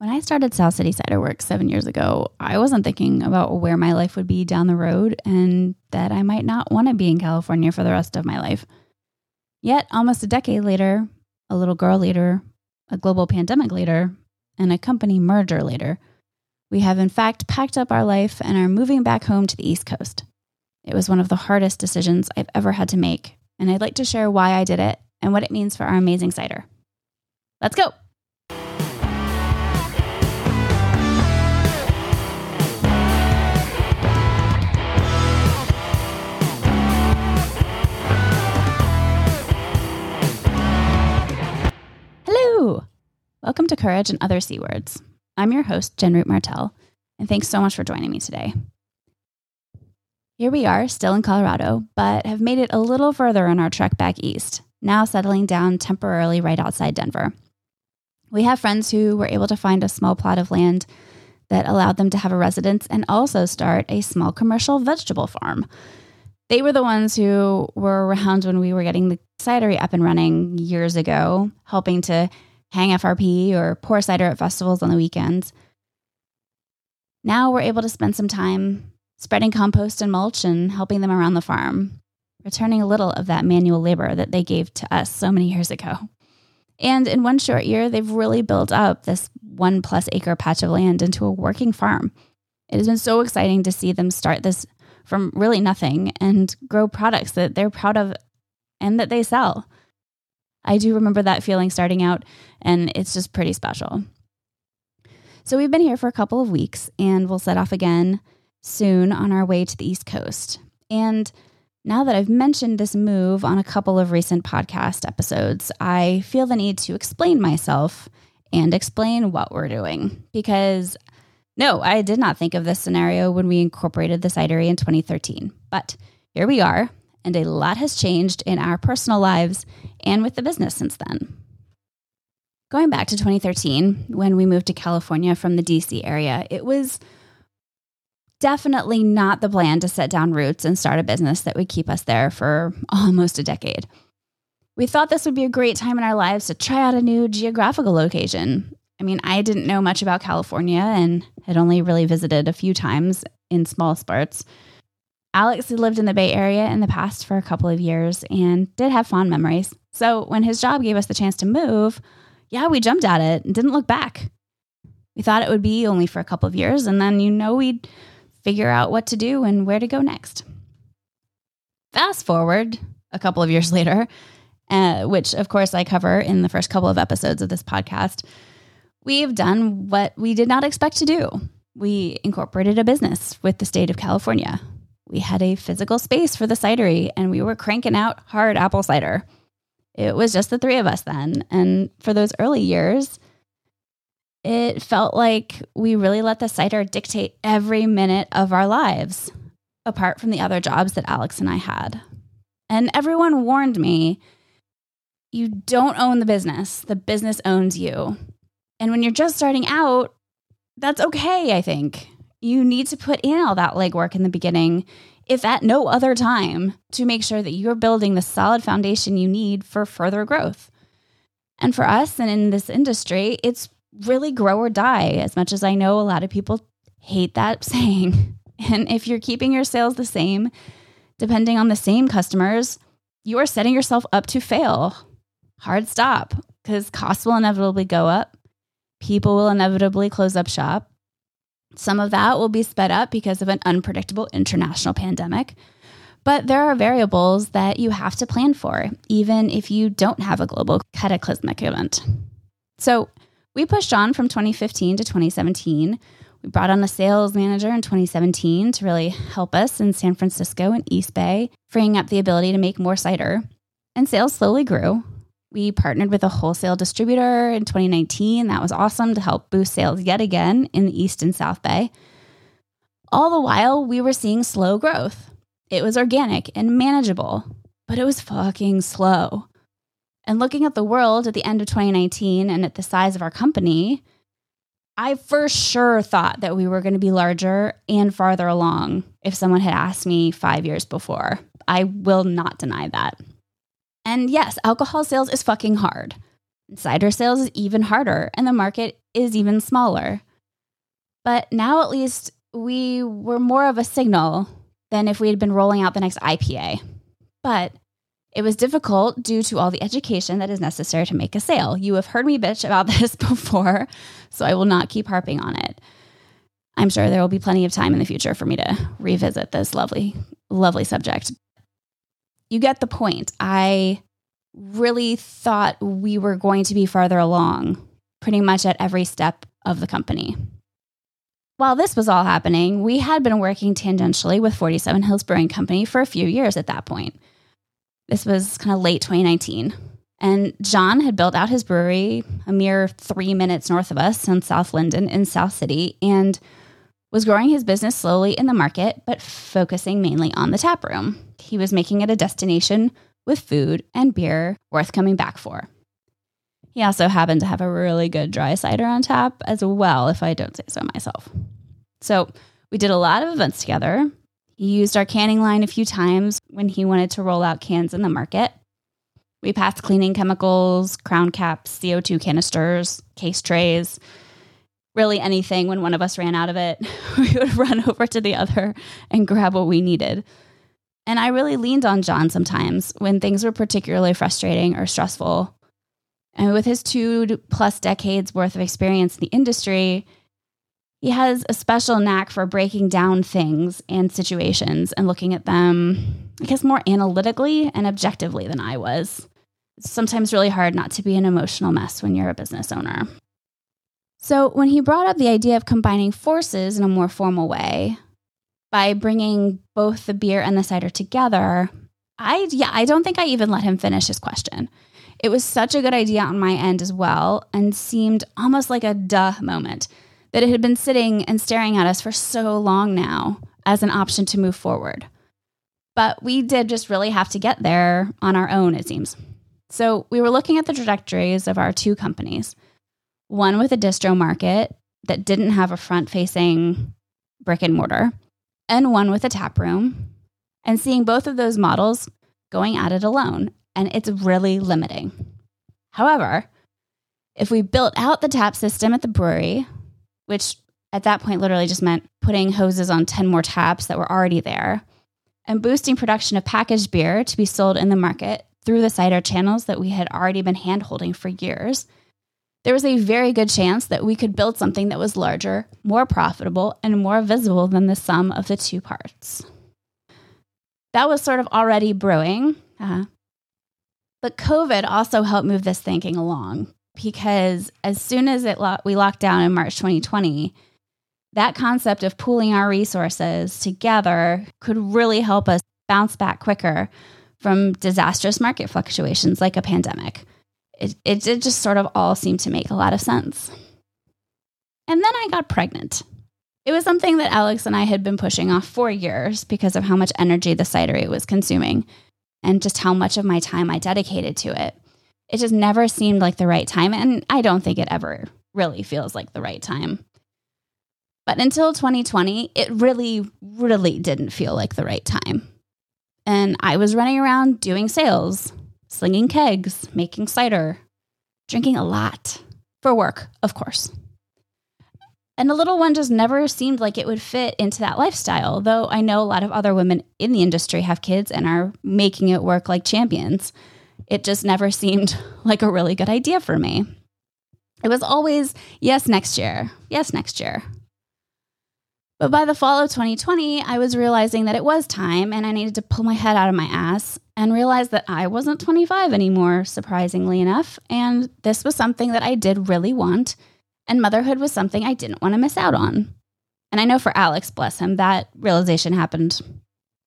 When I started South City Cider Works seven years ago, I wasn't thinking about where my life would be down the road and that I might not want to be in California for the rest of my life. Yet, almost a decade later, a little girl later, a global pandemic later, and a company merger later, we have in fact packed up our life and are moving back home to the East Coast. It was one of the hardest decisions I've ever had to make, and I'd like to share why I did it and what it means for our amazing cider. Let's go! Welcome to Courage and Other C Words. I'm your host, Jen Root Martell, and thanks so much for joining me today. Here we are, still in Colorado, but have made it a little further on our trek back east, now settling down temporarily right outside Denver. We have friends who were able to find a small plot of land that allowed them to have a residence and also start a small commercial vegetable farm. They were the ones who were around when we were getting the cidery up and running years ago, helping to hang FRP or pour cider at festivals on the weekends. Now we're able to spend some time spreading compost and mulch and helping them around the farm, returning a little of that manual labor that they gave to us so many years ago. And in one short year, they've really built up this one plus acre patch of land into a working farm. It has been so exciting to see them start this from really nothing and grow products that they're proud of and that they sell. I do remember that feeling starting out, and it's just pretty special. So we've been here for a couple of weeks, and we'll set off again soon on our way to the East Coast. And now that I've mentioned this move on a couple of recent podcast episodes, I feel the need to explain myself and explain what we're doing. Because no, I did not think of this scenario when we incorporated the cidery in 2013. But here we are, and a lot has changed in our personal lives and with the business since then. Going back to 2013, when we moved to California from the DC area, it was definitely not the plan to set down roots and start a business that would keep us there for almost a decade. We thought this would be a great time in our lives to try out a new geographical location. I mean, I didn't know much about California and had only really visited a few times in small spurts. Alex had lived in the Bay Area in the past for a couple of years and did have fond memories. So when his job gave us the chance to move, yeah, we jumped at it and didn't look back. We thought it would be only for a couple of years, and then you know we'd figure out what to do and where to go next. Fast forward a couple of years later, uh, which of course I cover in the first couple of episodes of this podcast, we've done what we did not expect to do. We incorporated a business with the state of California we had a physical space for the cidery and we were cranking out hard apple cider. It was just the three of us then. And for those early years, it felt like we really let the cider dictate every minute of our lives, apart from the other jobs that Alex and I had. And everyone warned me you don't own the business, the business owns you. And when you're just starting out, that's okay, I think you need to put in all that legwork in the beginning, if at no other time, to make sure that you're building the solid foundation you need for further growth. And for us and in this industry, it's really grow or die, as much as I know a lot of people hate that saying. And if you're keeping your sales the same, depending on the same customers, you are setting yourself up to fail. Hard stop, because costs will inevitably go up. People will inevitably close up shop. Some of that will be sped up because of an unpredictable international pandemic. But there are variables that you have to plan for, even if you don't have a global cataclysmic event. So we pushed on from 2015 to 2017. We brought on a sales manager in 2017 to really help us in San Francisco and East Bay, freeing up the ability to make more cider. And sales slowly grew. We partnered with a wholesale distributor in 2019. That was awesome to help boost sales yet again in the East and South Bay. All the while, we were seeing slow growth. It was organic and manageable, but it was fucking slow. And looking at the world at the end of 2019 and at the size of our company, I for sure thought that we were going to be larger and farther along if someone had asked me five years before. I will not deny that. And yes, alcohol sales is fucking hard. Cider sales is even harder, and the market is even smaller. But now, at least, we were more of a signal than if we had been rolling out the next IPA. But it was difficult due to all the education that is necessary to make a sale. You have heard me bitch about this before, so I will not keep harping on it. I'm sure there will be plenty of time in the future for me to revisit this lovely, lovely subject. You get the point. I really thought we were going to be farther along pretty much at every step of the company. While this was all happening, we had been working tangentially with 47 Hills Brewing Company for a few years at that point. This was kind of late 2019. And John had built out his brewery a mere three minutes north of us in South Linden in South City and was growing his business slowly in the market, but focusing mainly on the tap room. He was making it a destination with food and beer worth coming back for. He also happened to have a really good dry cider on tap as well, if I don't say so myself. So we did a lot of events together. He used our canning line a few times when he wanted to roll out cans in the market. We passed cleaning chemicals, crown caps, CO2 canisters, case trays, really anything when one of us ran out of it. We would run over to the other and grab what we needed. And I really leaned on John sometimes when things were particularly frustrating or stressful. And with his two plus decades worth of experience in the industry, he has a special knack for breaking down things and situations and looking at them, I guess, more analytically and objectively than I was. It's sometimes really hard not to be an emotional mess when you're a business owner. So, when he brought up the idea of combining forces in a more formal way, by bringing both the beer and the cider together, I yeah, I don't think I even let him finish his question. It was such a good idea on my end as well and seemed almost like a duh moment that it had been sitting and staring at us for so long now as an option to move forward. But we did just really have to get there on our own, it seems. So we were looking at the trajectories of our two companies one with a distro market that didn't have a front facing brick and mortar, and one with a tap room, and seeing both of those models going at it alone. And it's really limiting. However, if we built out the tap system at the brewery, which at that point literally just meant putting hoses on 10 more taps that were already there, and boosting production of packaged beer to be sold in the market through the cider channels that we had already been handholding for years, there was a very good chance that we could build something that was larger, more profitable, and more visible than the sum of the two parts. That was sort of already brewing. Uh, but COVID also helped move this thinking along because as soon as it lo- we locked down in March 2020, that concept of pooling our resources together could really help us bounce back quicker from disastrous market fluctuations like a pandemic it, it, just sort of all seemed to make a lot of sense. And then I got pregnant. It was something that Alex and I had been pushing off for years because of how much energy the cidery was consuming and just how much of my time I dedicated to it. It just never seemed like the right time, and I don't think it ever really feels like the right time. But until 2020, it really, really didn't feel like the right time. And I was running around doing sales, slinging kegs, making cider, drinking a lot for work, of course. And the little one just never seemed like it would fit into that lifestyle, though I know a lot of other women in the industry have kids and are making it work like champions. It just never seemed like a really good idea for me. It was always, yes, next year. Yes, next year. But by the fall of 2020, I was realizing that it was time and I needed to pull my head out of my ass and realize that I wasn't 25 anymore, surprisingly enough. And this was something that I did really want. And motherhood was something I didn't want to miss out on. And I know for Alex, bless him, that realization happened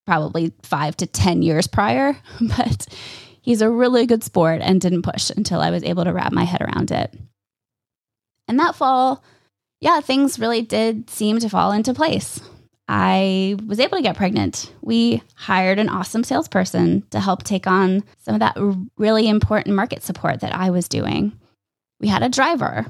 probably five to 10 years prior, but he's a really good sport and didn't push until I was able to wrap my head around it. And that fall, yeah, things really did seem to fall into place. I was able to get pregnant. We hired an awesome salesperson to help take on some of that really important market support that I was doing. We had a driver.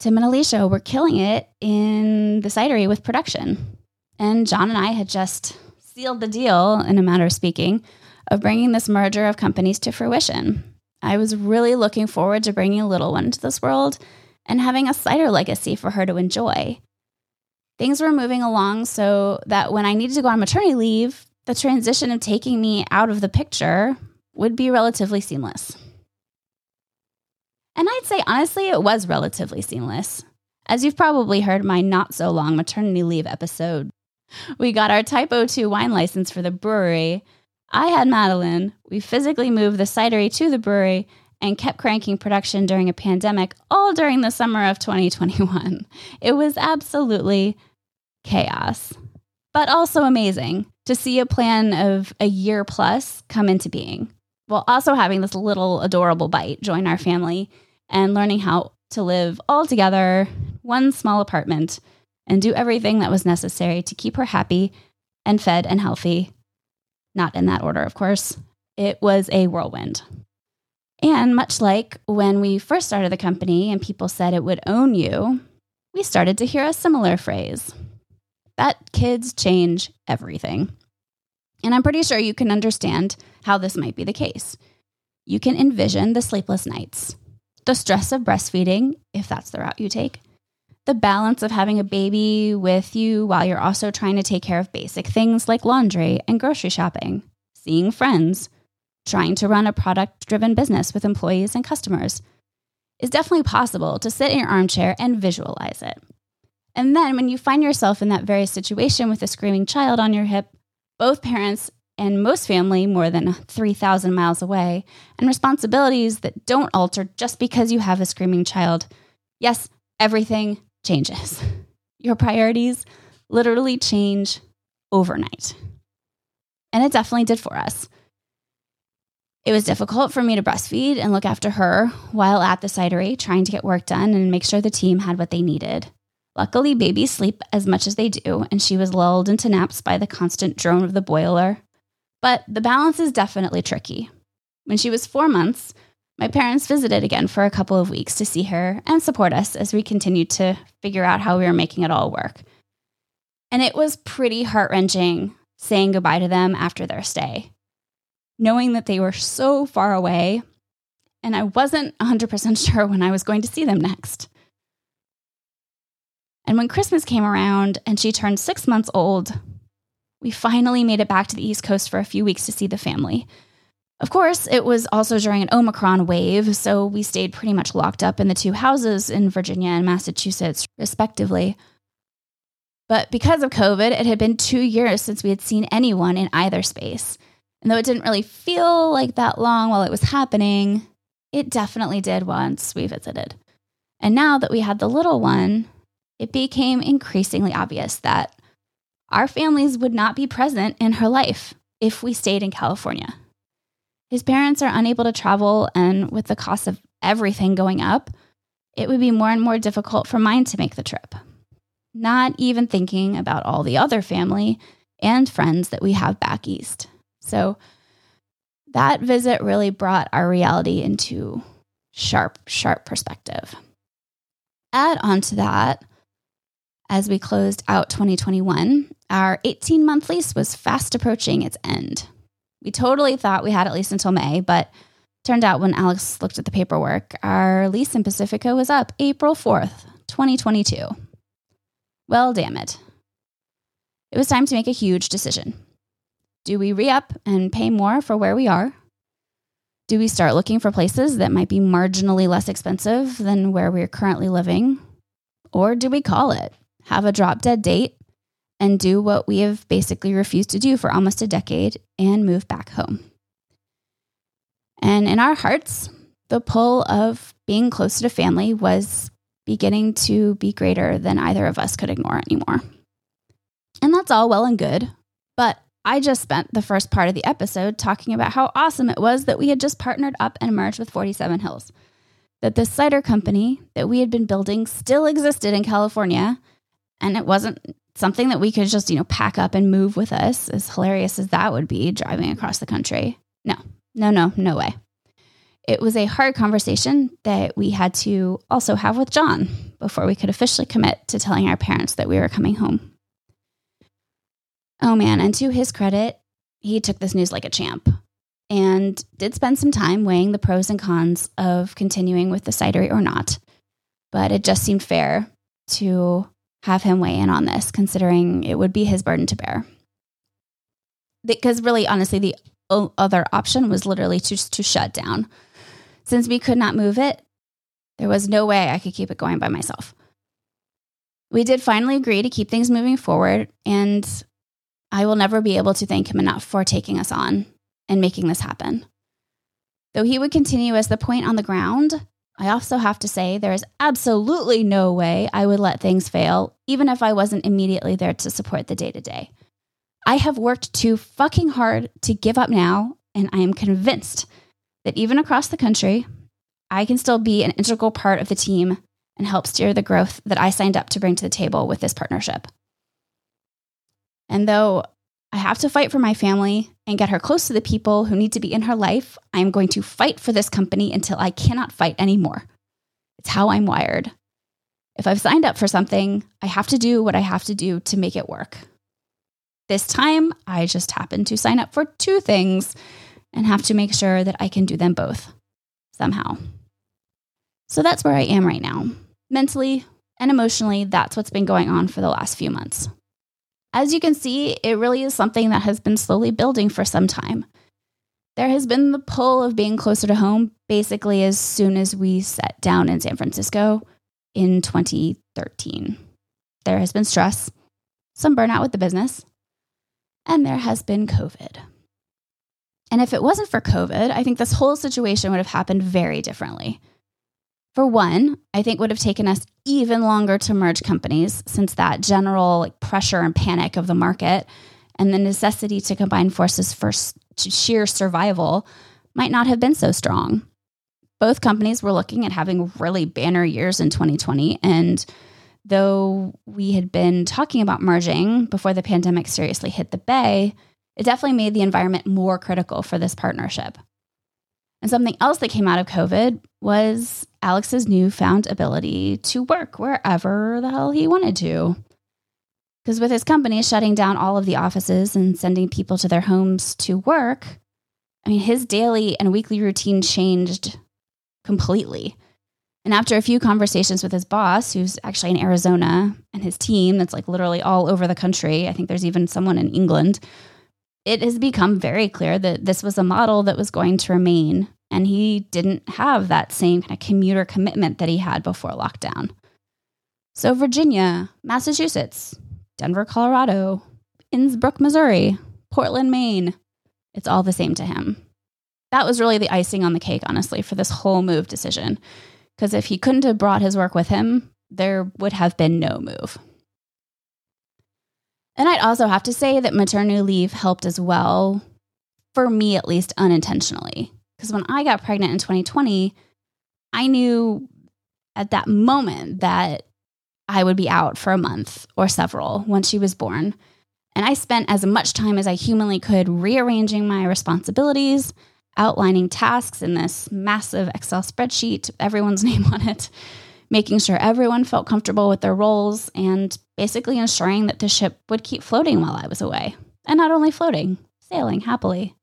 Tim and Alicia were killing it in the cidery with production. And John and I had just sealed the deal, in a matter of speaking, of bringing this merger of companies to fruition. I was really looking forward to bringing a little one into this world and having a cider legacy for her to enjoy. Things were moving along so that when I needed to go on maternity leave, the transition of taking me out of the picture would be relatively seamless. And I'd say, honestly, it was relatively seamless. As you've probably heard my not so long maternity leave episode, we got our Type 02 wine license for the brewery. I had Madeline. We physically moved the cidery to the brewery and kept cranking production during a pandemic all during the summer of 2021. It was absolutely chaos, but also amazing to see a plan of a year plus come into being while also having this little adorable bite join our family and learning how to live all together, one small apartment, and do everything that was necessary to keep her happy and fed and healthy. Not in that order, of course. It was a whirlwind. And much like when we first started the company and people said it would own you, we started to hear a similar phrase that kids change everything. And I'm pretty sure you can understand how this might be the case. You can envision the sleepless nights, the stress of breastfeeding, if that's the route you take, the balance of having a baby with you while you're also trying to take care of basic things like laundry and grocery shopping, seeing friends, trying to run a product driven business with employees and customers. It's definitely possible to sit in your armchair and visualize it. And then when you find yourself in that very situation with a screaming child on your hip, both parents and most family more than 3,000 miles away, and responsibilities that don't alter just because you have a screaming child, yes, everything changes. Your priorities literally change overnight. And it definitely did for us. It was difficult for me to breastfeed and look after her while at the cidery, trying to get work done and make sure the team had what they needed. Luckily, babies sleep as much as they do, and she was lulled into naps by the constant drone of the boiler. But the balance is definitely tricky. When she was four months, my parents visited again for a couple of weeks to see her and support us as we continued to figure out how we were making it all work. And it was pretty heart wrenching saying goodbye to them after their stay knowing that they were so far away, and I wasn't 100% sure when I was going to see them next. And when Christmas came around and she turned six months old, we finally made it back to the East Coast for a few weeks to see the family. Of course, it was also during an Omicron wave, so we stayed pretty much locked up in the two houses in Virginia and Massachusetts, respectively. But because of COVID, it had been two years since we had seen anyone in either space. And though it didn't really feel like that long while it was happening, it definitely did once we visited. And now that we had the little one, it became increasingly obvious that our families would not be present in her life if we stayed in California. His parents are unable to travel, and with the cost of everything going up, it would be more and more difficult for mine to make the trip. Not even thinking about all the other family and friends that we have back east. So that visit really brought our reality into sharp, sharp perspective. Add on to that, as we closed out 2021, our 18 month lease was fast approaching its end. We totally thought we had at least until May, but turned out when Alex looked at the paperwork, our lease in Pacifica was up April 4th, 2022. Well, damn it. It was time to make a huge decision. Do we re up and pay more for where we are? Do we start looking for places that might be marginally less expensive than where we're currently living? Or do we call it, have a drop dead date, and do what we have basically refused to do for almost a decade and move back home? And in our hearts, the pull of being close to family was beginning to be greater than either of us could ignore anymore. And that's all well and good, but I just spent the first part of the episode talking about how awesome it was that we had just partnered up and merged with 47 Hills. That this cider company that we had been building still existed in California, and it wasn't something that we could just, you know, pack up and move with us, as hilarious as that would be driving across the country. No, no, no, no way. It was a hard conversation that we had to also have with John before we could officially commit to telling our parents that we were coming home. Oh man, and to his credit, he took this news like a champ. and did spend some time weighing the pros and cons of continuing with the cidery or not. But it just seemed fair to have him weigh in on this, considering it would be his burden to bear. Because really, honestly, the other option was literally just to shut down. Since we could not move it, there was no way I could keep it going by myself. We did finally agree to keep things moving forward, and I will never be able to thank him enough for taking us on and making this happen. Though he would continue as the point on the ground, I also have to say there is absolutely no way I would let things fail, even if I wasn't immediately there to support the day to day. I have worked too fucking hard to give up now, and I am convinced that even across the country, I can still be an integral part of the team and help steer the growth that I signed up to bring to the table with this partnership. And though I have to fight for my family and get her close to the people who need to be in her life, I am going to fight for this company until I cannot fight anymore. It's how I'm wired. If I've signed up for something, I have to do what I have to do to make it work. This time, I just happen to sign up for two things and have to make sure that I can do them both somehow. So that's where I am right now. Mentally and emotionally, that's what's been going on for the last few months. As you can see, it really is something that has been slowly building for some time. There has been the pull of being closer to home basically as soon as we set down in San Francisco in 2013. There has been stress, some burnout with the business, and there has been COVID. And if it wasn't for COVID, I think this whole situation would have happened very differently. For one, I think would have taken us even longer to merge companies since that general like, pressure and panic of the market and the necessity to combine forces for sheer survival might not have been so strong. Both companies were looking at having really banner years in 2020 and though we had been talking about merging before the pandemic seriously hit the bay, it definitely made the environment more critical for this partnership. And something else that came out of COVID was Alex's newfound ability to work wherever the hell he wanted to. Because with his company shutting down all of the offices and sending people to their homes to work, I mean, his daily and weekly routine changed completely. And after a few conversations with his boss, who's actually in Arizona, and his team that's like literally all over the country, I think there's even someone in England it has become very clear that this was a model that was going to remain. And he didn't have that same kind of commuter commitment that he had before lockdown. So, Virginia, Massachusetts, Denver, Colorado, Innsbruck, Missouri, Portland, Maine, it's all the same to him. That was really the icing on the cake, honestly, for this whole move decision. Because if he couldn't have brought his work with him, there would have been no move. And I'd also have to say that maternity leave helped as well, for me at least unintentionally. Because when I got pregnant in 2020, I knew at that moment that I would be out for a month or several once she was born. And I spent as much time as I humanly could rearranging my responsibilities, outlining tasks in this massive Excel spreadsheet, everyone's name on it, making sure everyone felt comfortable with their roles, and basically ensuring that the ship would keep floating while I was away. And not only floating, sailing happily.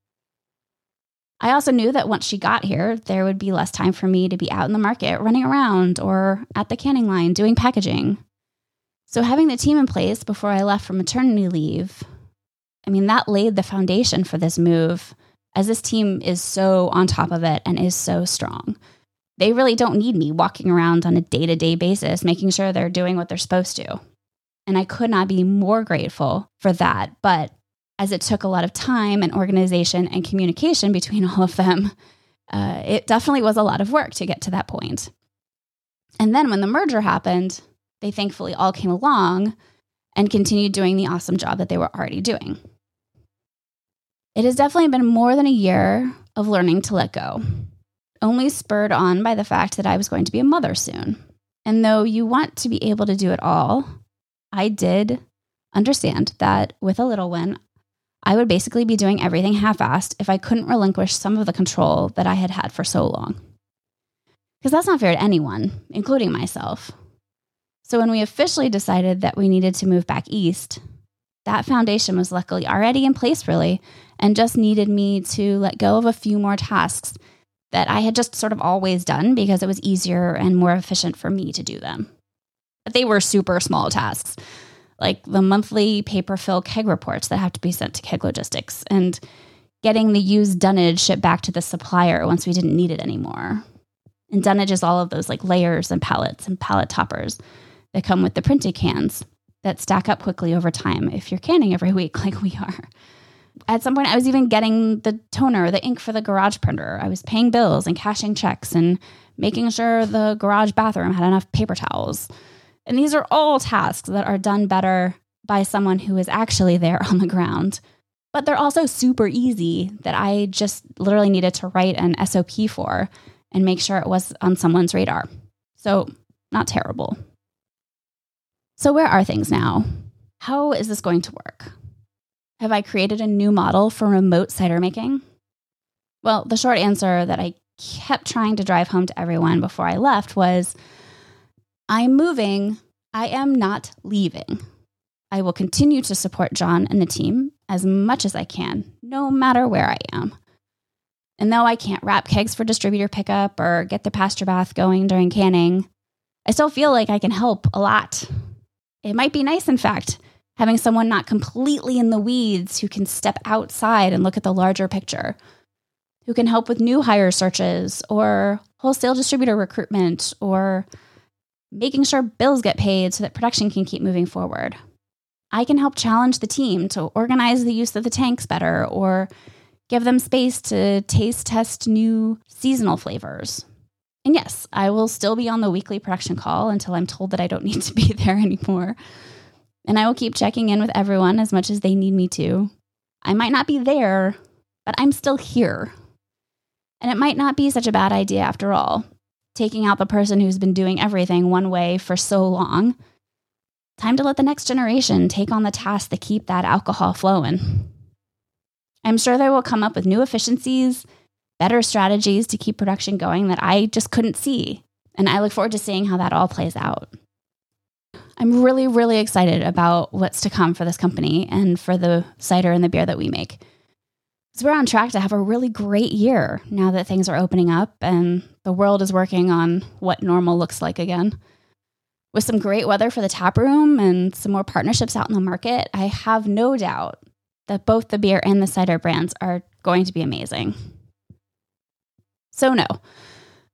I also knew that once she got here, there would be less time for me to be out in the market, running around, or at the canning line doing packaging. So, having the team in place before I left for maternity leave, I mean, that laid the foundation for this move, as this team is so on top of it and is so strong they really don't need me walking around on a day to day basis, making sure they're doing what they're supposed to. And I could not be more grateful for that. But as it took a lot of time and organization and communication between all of them, uh, it definitely was a lot of work to get to that point. And then when the merger happened, they thankfully all came along and continued doing the awesome job that they were already doing. It has definitely been more than a year of learning to let go only spurred on by the fact that I was going to be a mother soon. And though you want to be able to do it all, I did understand that with a little one, I would basically be doing everything half assed if I couldn't relinquish some of the control that I had had for so long. Because that's not fair to anyone, including myself. So when we officially decided that we needed to move back east, that foundation was luckily already in place, really, and just needed me to let go of a few more tasks that I had just sort of always done because it was easier and more efficient for me to do them. But they were super small tasks, like the monthly paper fill keg reports that have to be sent to keg logistics and getting the used dunnage shipped back to the supplier once we didn't need it anymore. And dunnage is all of those like layers and pallets and pallet toppers that come with the printed cans that stack up quickly over time if you're canning every week like we are. At some point, I was even getting the toner, the ink for the garage printer. I was paying bills and cashing checks and making sure the garage bathroom had enough paper towels. And these are all tasks that are done better by someone who is actually there on the ground. But they're also super easy that I just literally needed to write an SOP for and make sure it was on someone's radar. So, not terrible. So, where are things now? How is this going to work? Have I created a new model for remote cider making? Well, the short answer that I kept trying to drive home to everyone before I left was I'm moving. I am not leaving. I will continue to support John and the team as much as I can, no matter where I am. And though I can't wrap kegs for distributor pickup or get the pasture bath going during canning, I still feel like I can help a lot it might be nice, in fact, having someone not completely in the weeds who can step outside and look at the larger picture, who can help with new hire searches or wholesale distributor recruitment or making sure bills get paid so that production can keep moving forward. I can help challenge the team to organize the use of the tanks better or give them space to taste test new seasonal flavors. And yes, I will still be on the weekly production call until I'm told that I don't need to be there anymore. And I will keep checking in with everyone as much as they need me to. I might not be there, but I'm still here. And it might not be such a bad idea after all, taking out the person who's been doing everything one way for so long. Time to let the next generation take on the task to keep that alcohol flowing. I'm sure they will come up with new efficiencies better strategies to keep production going that I just couldn't see. And I look forward to seeing how that all plays out. I'm really, really excited about what's to come for this company and for the cider and the beer that we make. So we're on track to have a really great year now that things are opening up and the world is working on what normal looks like again. With some great weather for the tap room and some more partnerships out in the market, I have no doubt that both the beer and the cider brands are going to be amazing. So, no,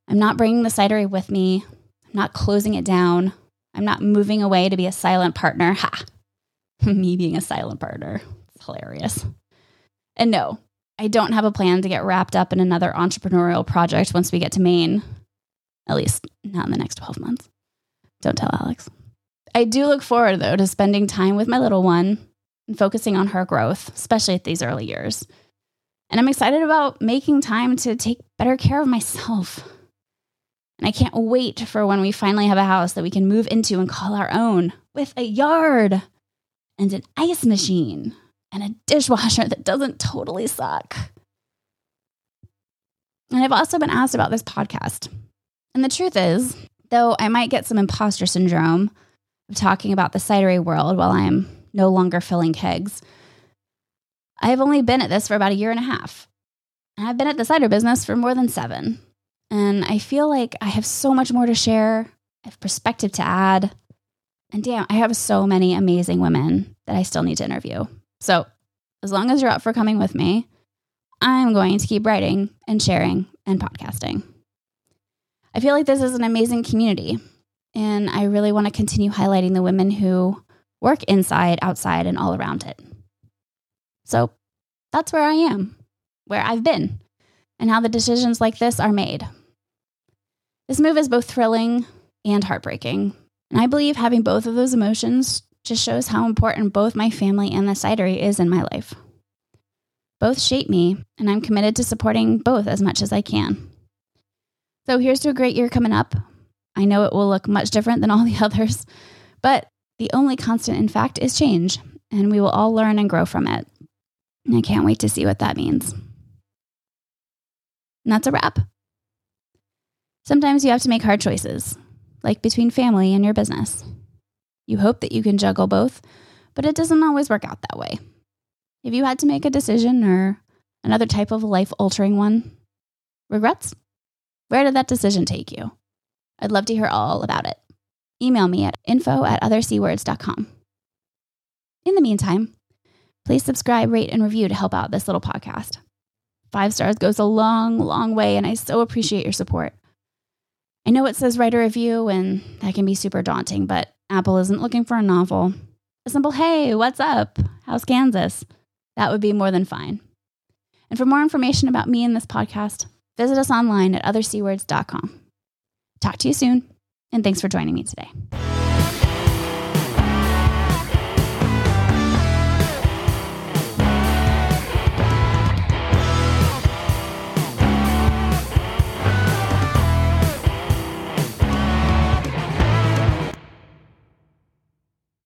I'm not bringing the cidery with me. I'm not closing it down. I'm not moving away to be a silent partner. Ha! me being a silent partner. It's hilarious. And no, I don't have a plan to get wrapped up in another entrepreneurial project once we get to Maine. At least not in the next 12 months. Don't tell Alex. I do look forward, though, to spending time with my little one and focusing on her growth, especially at these early years. And I'm excited about making time to take better care of myself. And I can't wait for when we finally have a house that we can move into and call our own with a yard and an ice machine and a dishwasher that doesn't totally suck. And I've also been asked about this podcast. And the truth is, though I might get some imposter syndrome of talking about the cidery world while I'm no longer filling kegs, I have only been at this for about a year and a half. And I've been at the cider business for more than seven. And I feel like I have so much more to share. I have perspective to add. And damn, I have so many amazing women that I still need to interview. So, as long as you're up for coming with me, I'm going to keep writing and sharing and podcasting. I feel like this is an amazing community, and I really want to continue highlighting the women who work inside, outside, and all around it. So that's where I am, where I've been, and how the decisions like this are made. This move is both thrilling and heartbreaking. And I believe having both of those emotions just shows how important both my family and the cidery is in my life. Both shape me, and I'm committed to supporting both as much as I can. So here's to a great year coming up. I know it will look much different than all the others, but the only constant, in fact, is change, and we will all learn and grow from it. And I can't wait to see what that means. And that's a wrap. Sometimes you have to make hard choices, like between family and your business. You hope that you can juggle both, but it doesn't always work out that way. If you had to make a decision or another type of life altering one, regrets? Where did that decision take you? I'd love to hear all about it. Email me at info at othercwords.com. In the meantime, please subscribe, rate, and review to help out this little podcast. Five stars goes a long, long way, and I so appreciate your support. I know it says write a review, and that can be super daunting, but Apple isn't looking for a novel. A simple, hey, what's up? How's Kansas? That would be more than fine. And for more information about me and this podcast, visit us online at othercwords.com. Talk to you soon, and thanks for joining me today.